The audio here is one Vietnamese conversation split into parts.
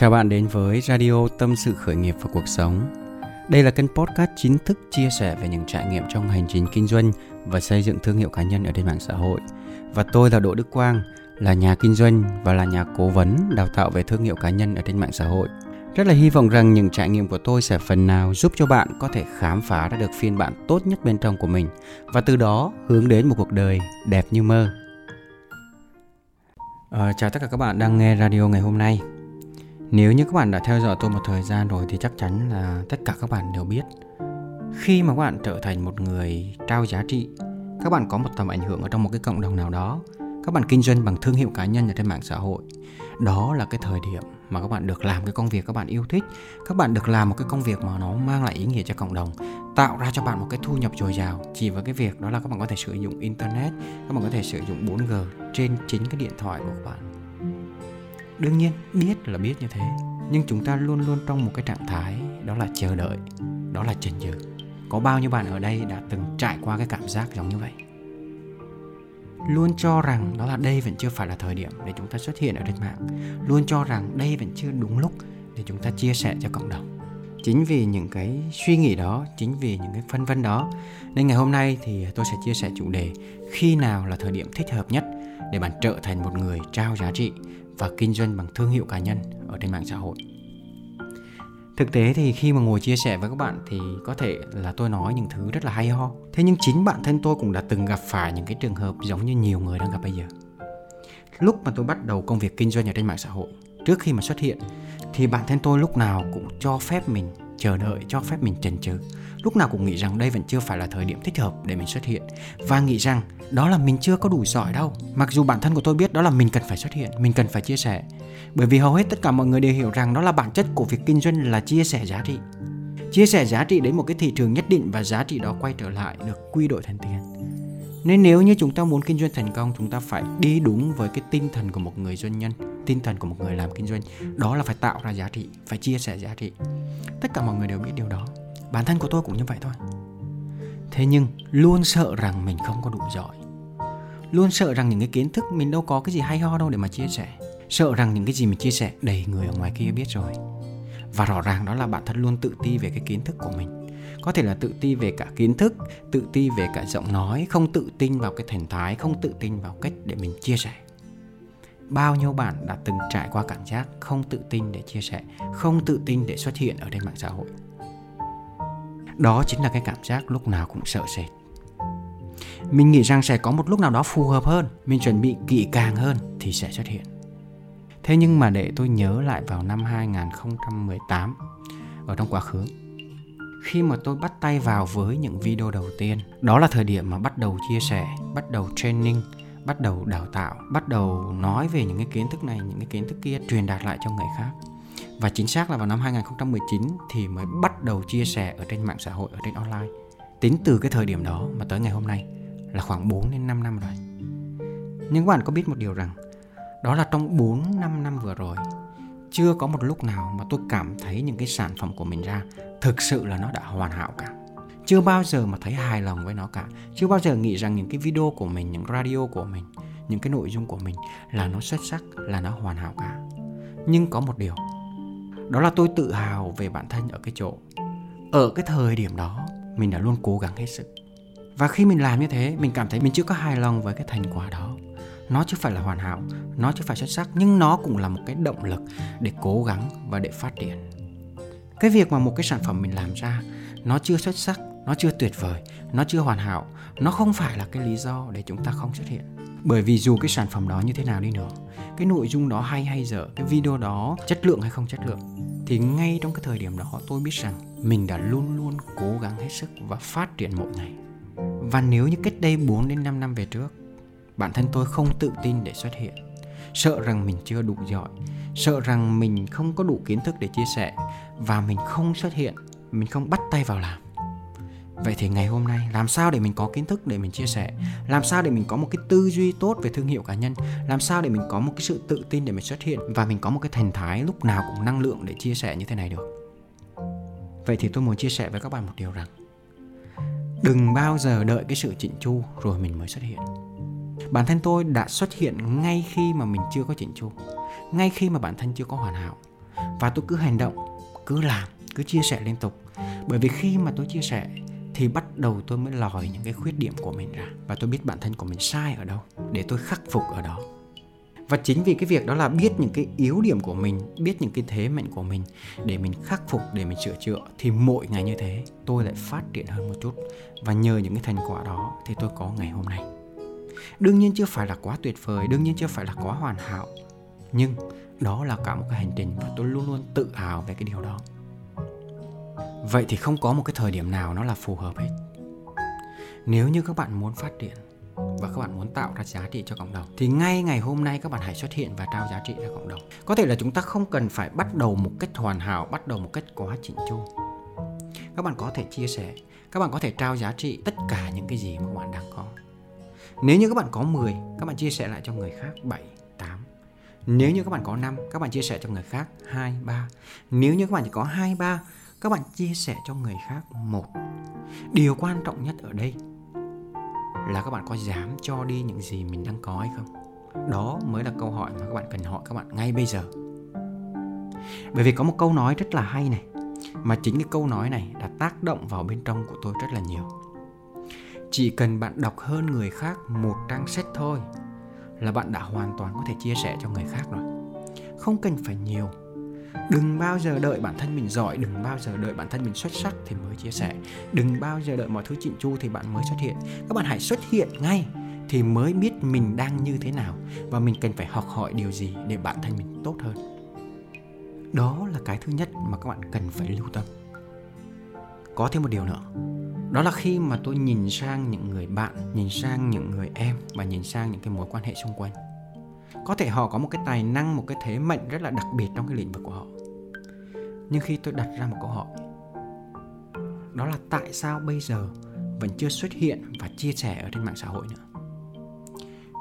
Chào bạn đến với Radio Tâm sự khởi nghiệp và cuộc sống. Đây là kênh podcast chính thức chia sẻ về những trải nghiệm trong hành trình kinh doanh và xây dựng thương hiệu cá nhân ở trên mạng xã hội. Và tôi là Đỗ Đức Quang, là nhà kinh doanh và là nhà cố vấn đào tạo về thương hiệu cá nhân ở trên mạng xã hội. Rất là hy vọng rằng những trải nghiệm của tôi sẽ phần nào giúp cho bạn có thể khám phá ra được phiên bản tốt nhất bên trong của mình và từ đó hướng đến một cuộc đời đẹp như mơ. À, chào tất cả các bạn đang nghe radio ngày hôm nay. Nếu như các bạn đã theo dõi tôi một thời gian rồi thì chắc chắn là tất cả các bạn đều biết. Khi mà các bạn trở thành một người trao giá trị, các bạn có một tầm ảnh hưởng ở trong một cái cộng đồng nào đó, các bạn kinh doanh bằng thương hiệu cá nhân ở trên mạng xã hội. Đó là cái thời điểm mà các bạn được làm cái công việc các bạn yêu thích, các bạn được làm một cái công việc mà nó mang lại ý nghĩa cho cộng đồng, tạo ra cho bạn một cái thu nhập dồi dào. Chỉ với cái việc đó là các bạn có thể sử dụng internet, các bạn có thể sử dụng 4G trên chính cái điện thoại của các bạn đương nhiên, biết là biết như thế, nhưng chúng ta luôn luôn trong một cái trạng thái đó là chờ đợi, đó là chần chừ. Có bao nhiêu bạn ở đây đã từng trải qua cái cảm giác giống như vậy? Luôn cho rằng đó là đây vẫn chưa phải là thời điểm để chúng ta xuất hiện ở trên mạng. Luôn cho rằng đây vẫn chưa đúng lúc để chúng ta chia sẻ cho cộng đồng. Chính vì những cái suy nghĩ đó, chính vì những cái phân vân đó, nên ngày hôm nay thì tôi sẽ chia sẻ chủ đề khi nào là thời điểm thích hợp nhất để bạn trở thành một người trao giá trị và kinh doanh bằng thương hiệu cá nhân ở trên mạng xã hội. Thực tế thì khi mà ngồi chia sẻ với các bạn thì có thể là tôi nói những thứ rất là hay ho. Thế nhưng chính bản thân tôi cũng đã từng gặp phải những cái trường hợp giống như nhiều người đang gặp bây giờ. Lúc mà tôi bắt đầu công việc kinh doanh ở trên mạng xã hội, trước khi mà xuất hiện, thì bản thân tôi lúc nào cũng cho phép mình chờ đợi, cho phép mình chần chừ lúc nào cũng nghĩ rằng đây vẫn chưa phải là thời điểm thích hợp để mình xuất hiện. Và nghĩ rằng đó là mình chưa có đủ giỏi đâu. Mặc dù bản thân của tôi biết đó là mình cần phải xuất hiện, mình cần phải chia sẻ. Bởi vì hầu hết tất cả mọi người đều hiểu rằng đó là bản chất của việc kinh doanh là chia sẻ giá trị. Chia sẻ giá trị đến một cái thị trường nhất định và giá trị đó quay trở lại được quy đổi thành tiền. Nên nếu như chúng ta muốn kinh doanh thành công, chúng ta phải đi đúng với cái tinh thần của một người doanh nhân, tinh thần của một người làm kinh doanh. Đó là phải tạo ra giá trị, phải chia sẻ giá trị. Tất cả mọi người đều biết điều đó bản thân của tôi cũng như vậy thôi. Thế nhưng luôn sợ rằng mình không có đủ giỏi. Luôn sợ rằng những cái kiến thức mình đâu có cái gì hay ho đâu để mà chia sẻ. Sợ rằng những cái gì mình chia sẻ đầy người ở ngoài kia biết rồi. Và rõ ràng đó là bản thân luôn tự ti về cái kiến thức của mình. Có thể là tự ti về cả kiến thức, tự ti về cả giọng nói, không tự tin vào cái thần thái, không tự tin vào cách để mình chia sẻ. Bao nhiêu bạn đã từng trải qua cảm giác không tự tin để chia sẻ, không tự tin để xuất hiện ở trên mạng xã hội? Đó chính là cái cảm giác lúc nào cũng sợ sệt. Mình nghĩ rằng sẽ có một lúc nào đó phù hợp hơn, mình chuẩn bị kỹ càng hơn thì sẽ xuất hiện. Thế nhưng mà để tôi nhớ lại vào năm 2018 ở trong quá khứ, khi mà tôi bắt tay vào với những video đầu tiên, đó là thời điểm mà bắt đầu chia sẻ, bắt đầu training, bắt đầu đào tạo, bắt đầu nói về những cái kiến thức này, những cái kiến thức kia, truyền đạt lại cho người khác và chính xác là vào năm 2019 thì mới bắt đầu chia sẻ ở trên mạng xã hội, ở trên online. Tính từ cái thời điểm đó mà tới ngày hôm nay là khoảng 4 đến 5 năm rồi. Nhưng các bạn có biết một điều rằng, đó là trong 4 5 năm vừa rồi, chưa có một lúc nào mà tôi cảm thấy những cái sản phẩm của mình ra thực sự là nó đã hoàn hảo cả. Chưa bao giờ mà thấy hài lòng với nó cả. Chưa bao giờ nghĩ rằng những cái video của mình, những radio của mình, những cái nội dung của mình là nó xuất sắc, là nó hoàn hảo cả. Nhưng có một điều đó là tôi tự hào về bản thân ở cái chỗ. Ở cái thời điểm đó, mình đã luôn cố gắng hết sức. Và khi mình làm như thế, mình cảm thấy mình chưa có hài lòng với cái thành quả đó. Nó chưa phải là hoàn hảo, nó chưa phải xuất sắc, nhưng nó cũng là một cái động lực để cố gắng và để phát triển. Cái việc mà một cái sản phẩm mình làm ra, nó chưa xuất sắc nó chưa tuyệt vời, nó chưa hoàn hảo, nó không phải là cái lý do để chúng ta không xuất hiện. Bởi vì dù cái sản phẩm đó như thế nào đi nữa, cái nội dung đó hay hay dở, cái video đó chất lượng hay không chất lượng, thì ngay trong cái thời điểm đó tôi biết rằng mình đã luôn luôn cố gắng hết sức và phát triển mỗi ngày. Và nếu như cách đây 4 đến 5 năm về trước, bản thân tôi không tự tin để xuất hiện, sợ rằng mình chưa đủ giỏi, sợ rằng mình không có đủ kiến thức để chia sẻ và mình không xuất hiện, mình không bắt tay vào làm vậy thì ngày hôm nay, làm sao để mình có kiến thức để mình chia sẻ? Làm sao để mình có một cái tư duy tốt về thương hiệu cá nhân? Làm sao để mình có một cái sự tự tin để mình xuất hiện? Và mình có một cái thần thái lúc nào cũng năng lượng để chia sẻ như thế này được. Vậy thì tôi muốn chia sẻ với các bạn một điều rằng, đừng bao giờ đợi cái sự chỉnh chu rồi mình mới xuất hiện. Bản thân tôi đã xuất hiện ngay khi mà mình chưa có chỉnh chu, ngay khi mà bản thân chưa có hoàn hảo. Và tôi cứ hành động, cứ làm, cứ chia sẻ liên tục. Bởi vì khi mà tôi chia sẻ thì bắt đầu tôi mới lòi những cái khuyết điểm của mình ra. Và tôi biết bản thân của mình sai ở đâu, để tôi khắc phục ở đó. Và chính vì cái việc đó là biết những cái yếu điểm của mình, biết những cái thế mạnh của mình, để mình khắc phục, để mình sửa chữa, thì mỗi ngày như thế, tôi lại phát triển hơn một chút. Và nhờ những cái thành quả đó thì tôi có ngày hôm nay. Đương nhiên chưa phải là quá tuyệt vời, đương nhiên chưa phải là quá hoàn hảo. Nhưng đó là cả một cái hành trình và tôi luôn luôn tự hào về cái điều đó vậy thì không có một cái thời điểm nào nó là phù hợp hết nếu như các bạn muốn phát triển và các bạn muốn tạo ra giá trị cho cộng đồng thì ngay ngày hôm nay các bạn hãy xuất hiện và trao giá trị ra cộng đồng có thể là chúng ta không cần phải bắt đầu một cách hoàn hảo bắt đầu một cách quá chỉnh chu các bạn có thể chia sẻ các bạn có thể trao giá trị tất cả những cái gì mà các bạn đang có nếu như các bạn có 10 các bạn chia sẻ lại cho người khác 7 8 nếu như các bạn có 5 các bạn chia sẻ cho người khác 2 3 nếu như các bạn chỉ có 2 3 các bạn chia sẻ cho người khác một. Điều quan trọng nhất ở đây là các bạn có dám cho đi những gì mình đang có hay không? Đó mới là câu hỏi mà các bạn cần hỏi các bạn ngay bây giờ. Bởi vì có một câu nói rất là hay này, mà chính cái câu nói này đã tác động vào bên trong của tôi rất là nhiều. Chỉ cần bạn đọc hơn người khác một trang sách thôi là bạn đã hoàn toàn có thể chia sẻ cho người khác rồi. Không cần phải nhiều đừng bao giờ đợi bản thân mình giỏi, đừng bao giờ đợi bản thân mình xuất sắc thì mới chia sẻ. Đừng bao giờ đợi mọi thứ chỉnh chu thì bạn mới xuất hiện. Các bạn hãy xuất hiện ngay thì mới biết mình đang như thế nào và mình cần phải học hỏi điều gì để bản thân mình tốt hơn. Đó là cái thứ nhất mà các bạn cần phải lưu tâm. Có thêm một điều nữa. Đó là khi mà tôi nhìn sang những người bạn, nhìn sang những người em và nhìn sang những cái mối quan hệ xung quanh có thể họ có một cái tài năng, một cái thế mạnh rất là đặc biệt trong cái lĩnh vực của họ. Nhưng khi tôi đặt ra một câu hỏi, đó là tại sao bây giờ vẫn chưa xuất hiện và chia sẻ ở trên mạng xã hội nữa?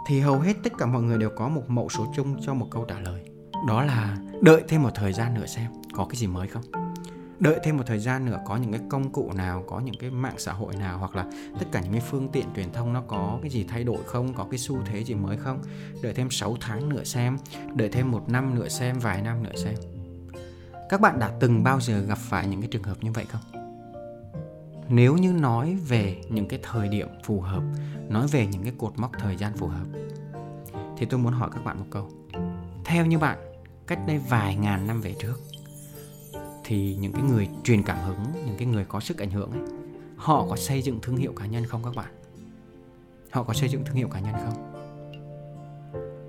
Thì hầu hết tất cả mọi người đều có một mẫu số chung cho một câu trả lời. Đó là đợi thêm một thời gian nữa xem có cái gì mới không? Đợi thêm một thời gian nữa, có những cái công cụ nào, có những cái mạng xã hội nào hoặc là tất cả những cái phương tiện truyền thông nó có cái gì thay đổi không, có cái xu thế gì mới không? Đợi thêm 6 tháng nữa xem, đợi thêm một năm nữa xem, vài năm nữa xem. Các bạn đã từng bao giờ gặp phải những cái trường hợp như vậy không? Nếu như nói về những cái thời điểm phù hợp, nói về những cái cột mốc thời gian phù hợp, thì tôi muốn hỏi các bạn một câu. Theo như bạn, cách đây vài ngàn năm về trước thì những cái người truyền cảm hứng, những cái người có sức ảnh hưởng ấy, họ có xây dựng thương hiệu cá nhân không các bạn? Họ có xây dựng thương hiệu cá nhân không?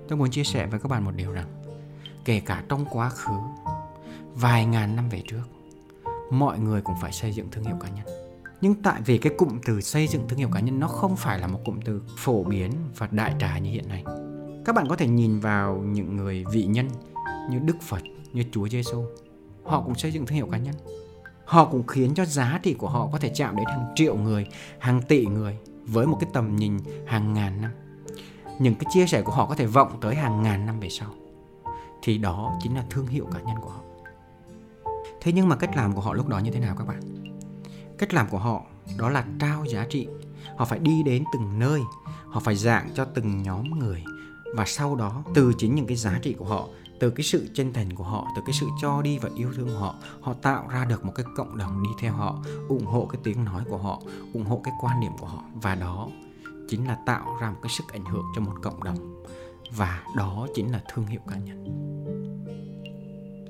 Tôi muốn chia sẻ với các bạn một điều rằng, kể cả trong quá khứ, vài ngàn năm về trước, mọi người cũng phải xây dựng thương hiệu cá nhân. Nhưng tại vì cái cụm từ xây dựng thương hiệu cá nhân nó không phải là một cụm từ phổ biến và đại trà như hiện nay. Các bạn có thể nhìn vào những người vị nhân như đức phật, như chúa giêsu họ cũng xây dựng thương hiệu cá nhân. Họ cũng khiến cho giá trị của họ có thể chạm đến hàng triệu người hàng tỷ người với một cái tầm nhìn hàng ngàn năm. Những cái chia sẻ của họ có thể vọng tới hàng ngàn năm về sau. Thì đó chính là thương hiệu cá nhân của họ. Thế nhưng mà cách làm của họ lúc đó như thế nào các bạn? Cách làm của họ đó là trao giá trị. Họ phải đi đến từng nơi họ phải dạng cho từng nhóm người và sau đó từ chính những cái giá trị của họ từ cái sự chân thành của họ, từ cái sự cho đi và yêu thương của họ họ tạo ra được một cái cộng đồng đi theo họ, ủng hộ cái tiếng nói của họ, ủng hộ cái quan điểm của họ. Và đó chính là tạo ra một cái sức ảnh hưởng cho một cộng đồng. Và đó chính là thương hiệu cá nhân.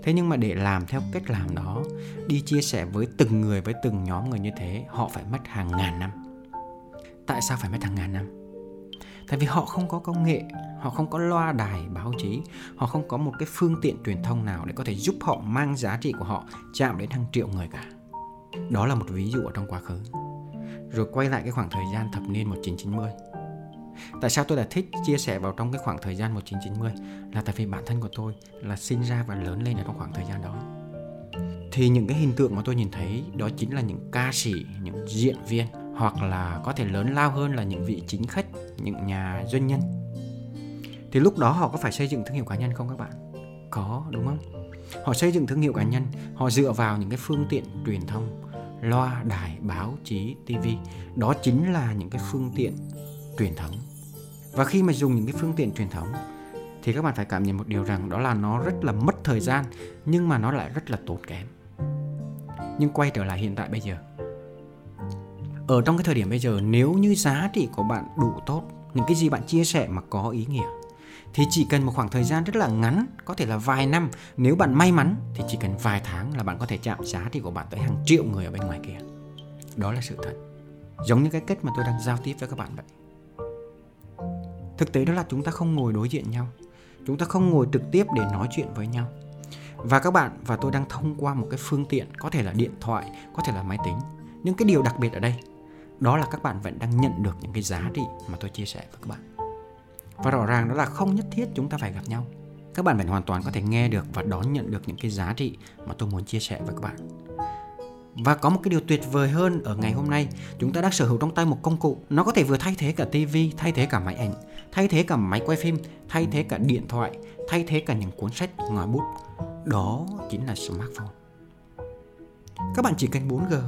Thế nhưng mà để làm theo cách làm đó, đi chia sẻ với từng người, với từng nhóm người như thế, họ phải mất hàng ngàn năm. Tại sao phải mất hàng ngàn năm? Tại vì họ không có công nghệ họ không có loa đài báo chí họ không có một cái phương tiện truyền thông nào để có thể giúp họ mang giá trị của họ chạm đến hàng triệu người cả đó là một ví dụ ở trong quá khứ rồi quay lại cái khoảng thời gian thập niên 1990 Tại sao tôi lại thích chia sẻ vào trong cái khoảng thời gian 1990 là tại vì bản thân của tôi là sinh ra và lớn lên ở trong khoảng thời gian đó. Thì những cái hình tượng mà tôi nhìn thấy đó chính là những ca sĩ, những diễn viên hoặc là có thể lớn lao hơn là những vị chính khách, những nhà doanh nhân. Thì lúc đó họ có phải xây dựng thương hiệu cá nhân không các bạn? Có, đúng không? Họ xây dựng thương hiệu cá nhân, họ dựa vào những cái phương tiện truyền thông, loa, đài, báo chí, TV. Đó chính là những cái phương tiện truyền thống và khi mà dùng những cái phương tiện truyền thống thì các bạn phải cảm nhận một điều rằng đó là nó rất là mất thời gian nhưng mà nó lại rất là tốn kém nhưng quay trở lại hiện tại bây giờ ở trong cái thời điểm bây giờ nếu như giá trị của bạn đủ tốt những cái gì bạn chia sẻ mà có ý nghĩa thì chỉ cần một khoảng thời gian rất là ngắn, có thể là vài năm, nếu bạn may mắn, thì chỉ cần vài tháng là bạn có thể chạm giá trị của bạn tới hàng triệu người ở bên ngoài kia. Đó là sự thật. Giống như cái cách mà tôi đang giao tiếp với các bạn vậy. Thực tế đó là chúng ta không ngồi đối diện nhau. Chúng ta không ngồi trực tiếp để nói chuyện với nhau. Và các bạn và tôi đang thông qua một cái phương tiện, có thể là điện thoại, có thể là máy tính. Nhưng cái điều đặc biệt ở đây, đó là các bạn vẫn đang nhận được những cái giá trị mà tôi chia sẻ với các bạn và rõ ràng đó là không nhất thiết chúng ta phải gặp nhau. Các bạn vẫn hoàn toàn có thể nghe được và đón nhận được những cái giá trị mà tôi muốn chia sẻ với các bạn. Và có một cái điều tuyệt vời hơn ở ngày hôm nay, chúng ta đang sở hữu trong tay một công cụ. Nó có thể vừa thay thế cả tivi thay thế cả máy ảnh, thay thế cả máy quay phim, thay thế cả điện thoại, thay thế cả những cuốn sách ngòi bút. Đó chính là smartphone. Các bạn chỉ cần 4G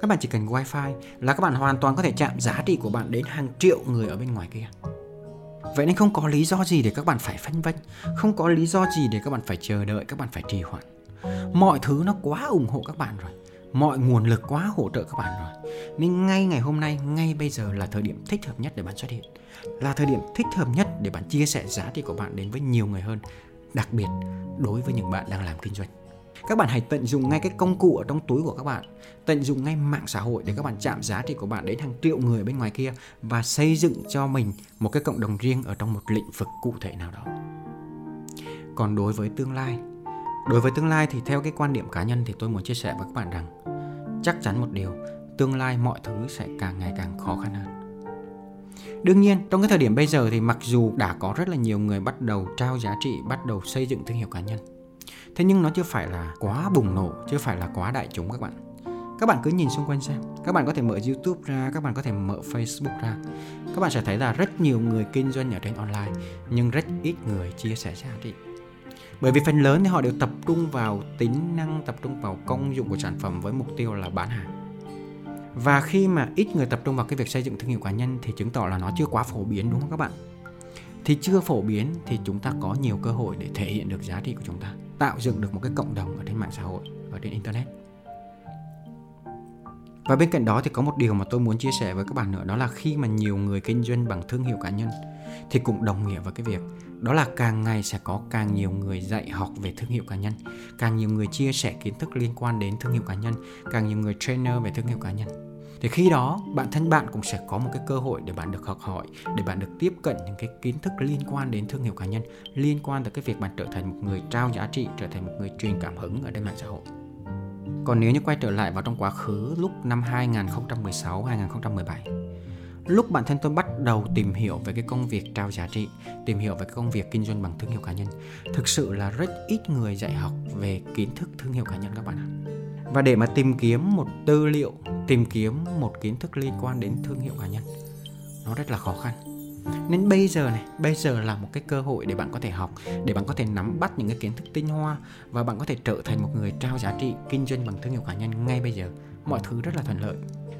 các bạn chỉ cần wifi là các bạn hoàn toàn có thể chạm giá trị của bạn đến hàng triệu người ở bên ngoài kia vậy nên không có lý do gì để các bạn phải phân vân không có lý do gì để các bạn phải chờ đợi, các bạn phải trì hoãn. Mọi thứ nó quá ủng hộ các bạn rồi, mọi nguồn lực quá hỗ trợ các bạn rồi. Nên ngay ngày hôm nay, ngay bây giờ là thời điểm thích hợp nhất để bạn xuất hiện. Là thời điểm thích hợp nhất để bạn chia sẻ giá trị của bạn đến với nhiều người hơn, đặc biệt đối với những bạn đang làm kinh doanh các bạn hãy tận dụng ngay cái công cụ ở trong túi của các bạn tận dụng ngay mạng xã hội để các bạn chạm giá trị của bạn đến hàng triệu người bên ngoài kia và xây dựng cho mình một cái cộng đồng riêng ở trong một lĩnh vực cụ thể nào đó còn đối với tương lai đối với tương lai thì theo cái quan điểm cá nhân thì tôi muốn chia sẻ với các bạn rằng chắc chắn một điều tương lai mọi thứ sẽ càng ngày càng khó khăn hơn Đương nhiên, trong cái thời điểm bây giờ thì mặc dù đã có rất là nhiều người bắt đầu trao giá trị, bắt đầu xây dựng thương hiệu cá nhân. Thế nhưng nó chưa phải là quá bùng nổ, chưa phải là quá đại chúng các bạn. Các bạn cứ nhìn xung quanh xem, các bạn có thể mở YouTube ra, các bạn có thể mở Facebook ra. Các bạn sẽ thấy là rất nhiều người kinh doanh ở trên online, nhưng rất ít người chia sẻ giá trị. Bởi vì phần lớn thì họ đều tập trung vào tính năng, tập trung vào công dụng của sản phẩm với mục tiêu là bán hàng và khi mà ít người tập trung vào cái việc xây dựng thương hiệu cá nhân thì chứng tỏ là nó chưa quá phổ biến đúng không các bạn thì chưa phổ biến thì chúng ta có nhiều cơ hội để thể hiện được giá trị của chúng ta tạo dựng được một cái cộng đồng ở trên mạng xã hội, ở trên internet. Và bên cạnh đó thì có một điều mà tôi muốn chia sẻ với các bạn nữa, đó là khi mà nhiều người kinh doanh bằng thương hiệu cá nhân thì cũng đồng nghĩa với cái việc đó là càng ngày sẽ có càng nhiều người dạy học về thương hiệu cá nhân, càng nhiều người chia sẻ kiến thức liên quan đến thương hiệu cá nhân, càng nhiều người trainer về thương hiệu cá nhân thì khi đó, bản thân bạn cũng sẽ có một cái cơ hội để bạn được học hỏi, để bạn được tiếp cận những cái kiến thức liên quan đến thương hiệu cá nhân, liên quan tới cái việc bạn trở thành một người trao giá trị, trở thành một người truyền cảm hứng ở trên mạng xã hội. Còn nếu như quay trở lại vào trong quá khứ, lúc năm 2016 2017 lúc bản thân tôi bắt đầu tìm hiểu về cái công việc trao giá trị, tìm hiểu về cái công việc kinh doanh bằng thương hiệu cá nhân, thực sự là rất ít người dạy học về kiến thức thương hiệu cá nhân các bạn ạ và để mà tìm kiếm một tư liệu, tìm kiếm một kiến thức liên quan đến thương hiệu cá nhân, nó rất là khó khăn. Nên bây giờ này, bây giờ là một cái cơ hội để bạn có thể học, để bạn có thể nắm bắt những cái kiến thức tinh hoa và bạn có thể trở thành một người trao giá trị, kinh doanh bằng thương hiệu cá nhân ngay bây giờ. Mọi thứ rất là thuận lợi.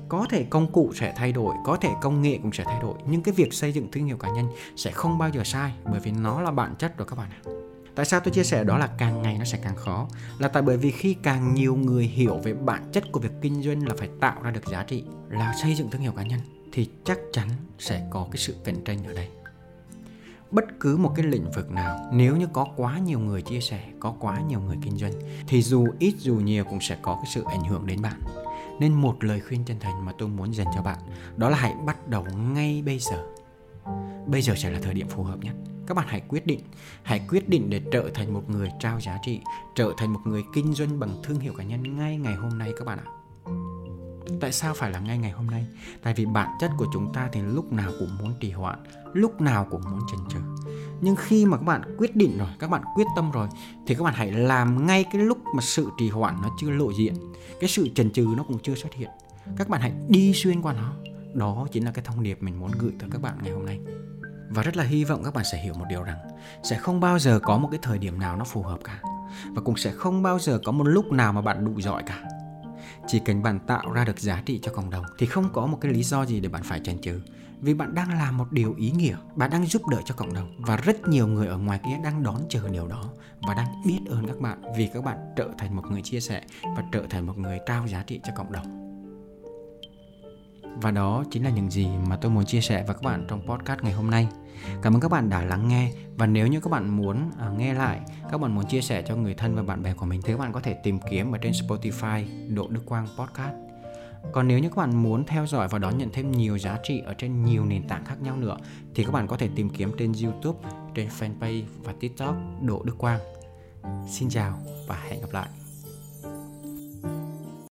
Có thể công cụ sẽ thay đổi, có thể công nghệ cũng sẽ thay đổi, nhưng cái việc xây dựng thương hiệu cá nhân sẽ không bao giờ sai bởi vì nó là bản chất rồi các bạn ạ tại sao tôi chia sẻ đó là càng ngày nó sẽ càng khó? Là tại bởi vì khi càng nhiều người hiểu về bản chất của việc kinh doanh là phải tạo ra được giá trị, là xây dựng thương hiệu cá nhân, thì chắc chắn sẽ có cái sự cạnh tranh ở đây. Bất cứ một cái lĩnh vực nào, nếu như có quá nhiều người chia sẻ, có quá nhiều người kinh doanh, thì dù ít dù nhiều cũng sẽ có cái sự ảnh hưởng đến bạn. Nên một lời khuyên chân thành mà tôi muốn dành cho bạn, đó là hãy bắt đầu ngay bây giờ. Bây giờ sẽ là thời điểm phù hợp nhất các bạn hãy quyết định. Hãy quyết định để trở thành một người trao giá trị, trở thành một người kinh doanh bằng thương hiệu cá nhân ngay ngày hôm nay các bạn ạ. Tại sao phải là ngay ngày hôm nay? Tại vì bản chất của chúng ta thì lúc nào cũng muốn trì hoãn, lúc nào cũng muốn chần chừ nhưng khi mà các bạn quyết định rồi, các bạn quyết tâm rồi, thì các bạn hãy làm ngay cái lúc mà sự trì hoãn nó chưa lộ diện. Cái sự chần chừ nó cũng chưa xuất hiện. Các bạn hãy đi xuyên qua nó. Đó chính là cái thông điệp mình muốn gửi tới các bạn ngày hôm nay và rất là hy vọng các bạn sẽ hiểu một điều rằng sẽ không bao giờ có một cái thời điểm nào nó phù hợp cả. Và cũng sẽ không bao giờ có một lúc nào mà bạn đủ giỏi cả. Chỉ cần bạn tạo ra được giá trị cho cộng đồng thì không có một cái lý do gì để bạn phải chần chừ. Vì bạn đang làm một điều ý nghĩa, bạn đang giúp đỡ cho cộng đồng và rất nhiều người ở ngoài kia đang đón chờ điều đó và đang biết ơn các bạn vì các bạn trở thành một người chia sẻ và trở thành một người trao giá trị cho cộng đồng và đó chính là những gì mà tôi muốn chia sẻ với các bạn trong podcast ngày hôm nay. Cảm ơn các bạn đã lắng nghe và nếu như các bạn muốn à, nghe lại, các bạn muốn chia sẻ cho người thân và bạn bè của mình thì các bạn có thể tìm kiếm ở trên Spotify Độ Đức Quang Podcast. Còn nếu như các bạn muốn theo dõi và đón nhận thêm nhiều giá trị ở trên nhiều nền tảng khác nhau nữa thì các bạn có thể tìm kiếm trên YouTube, trên fanpage và TikTok Độ Đức Quang. Xin chào và hẹn gặp lại.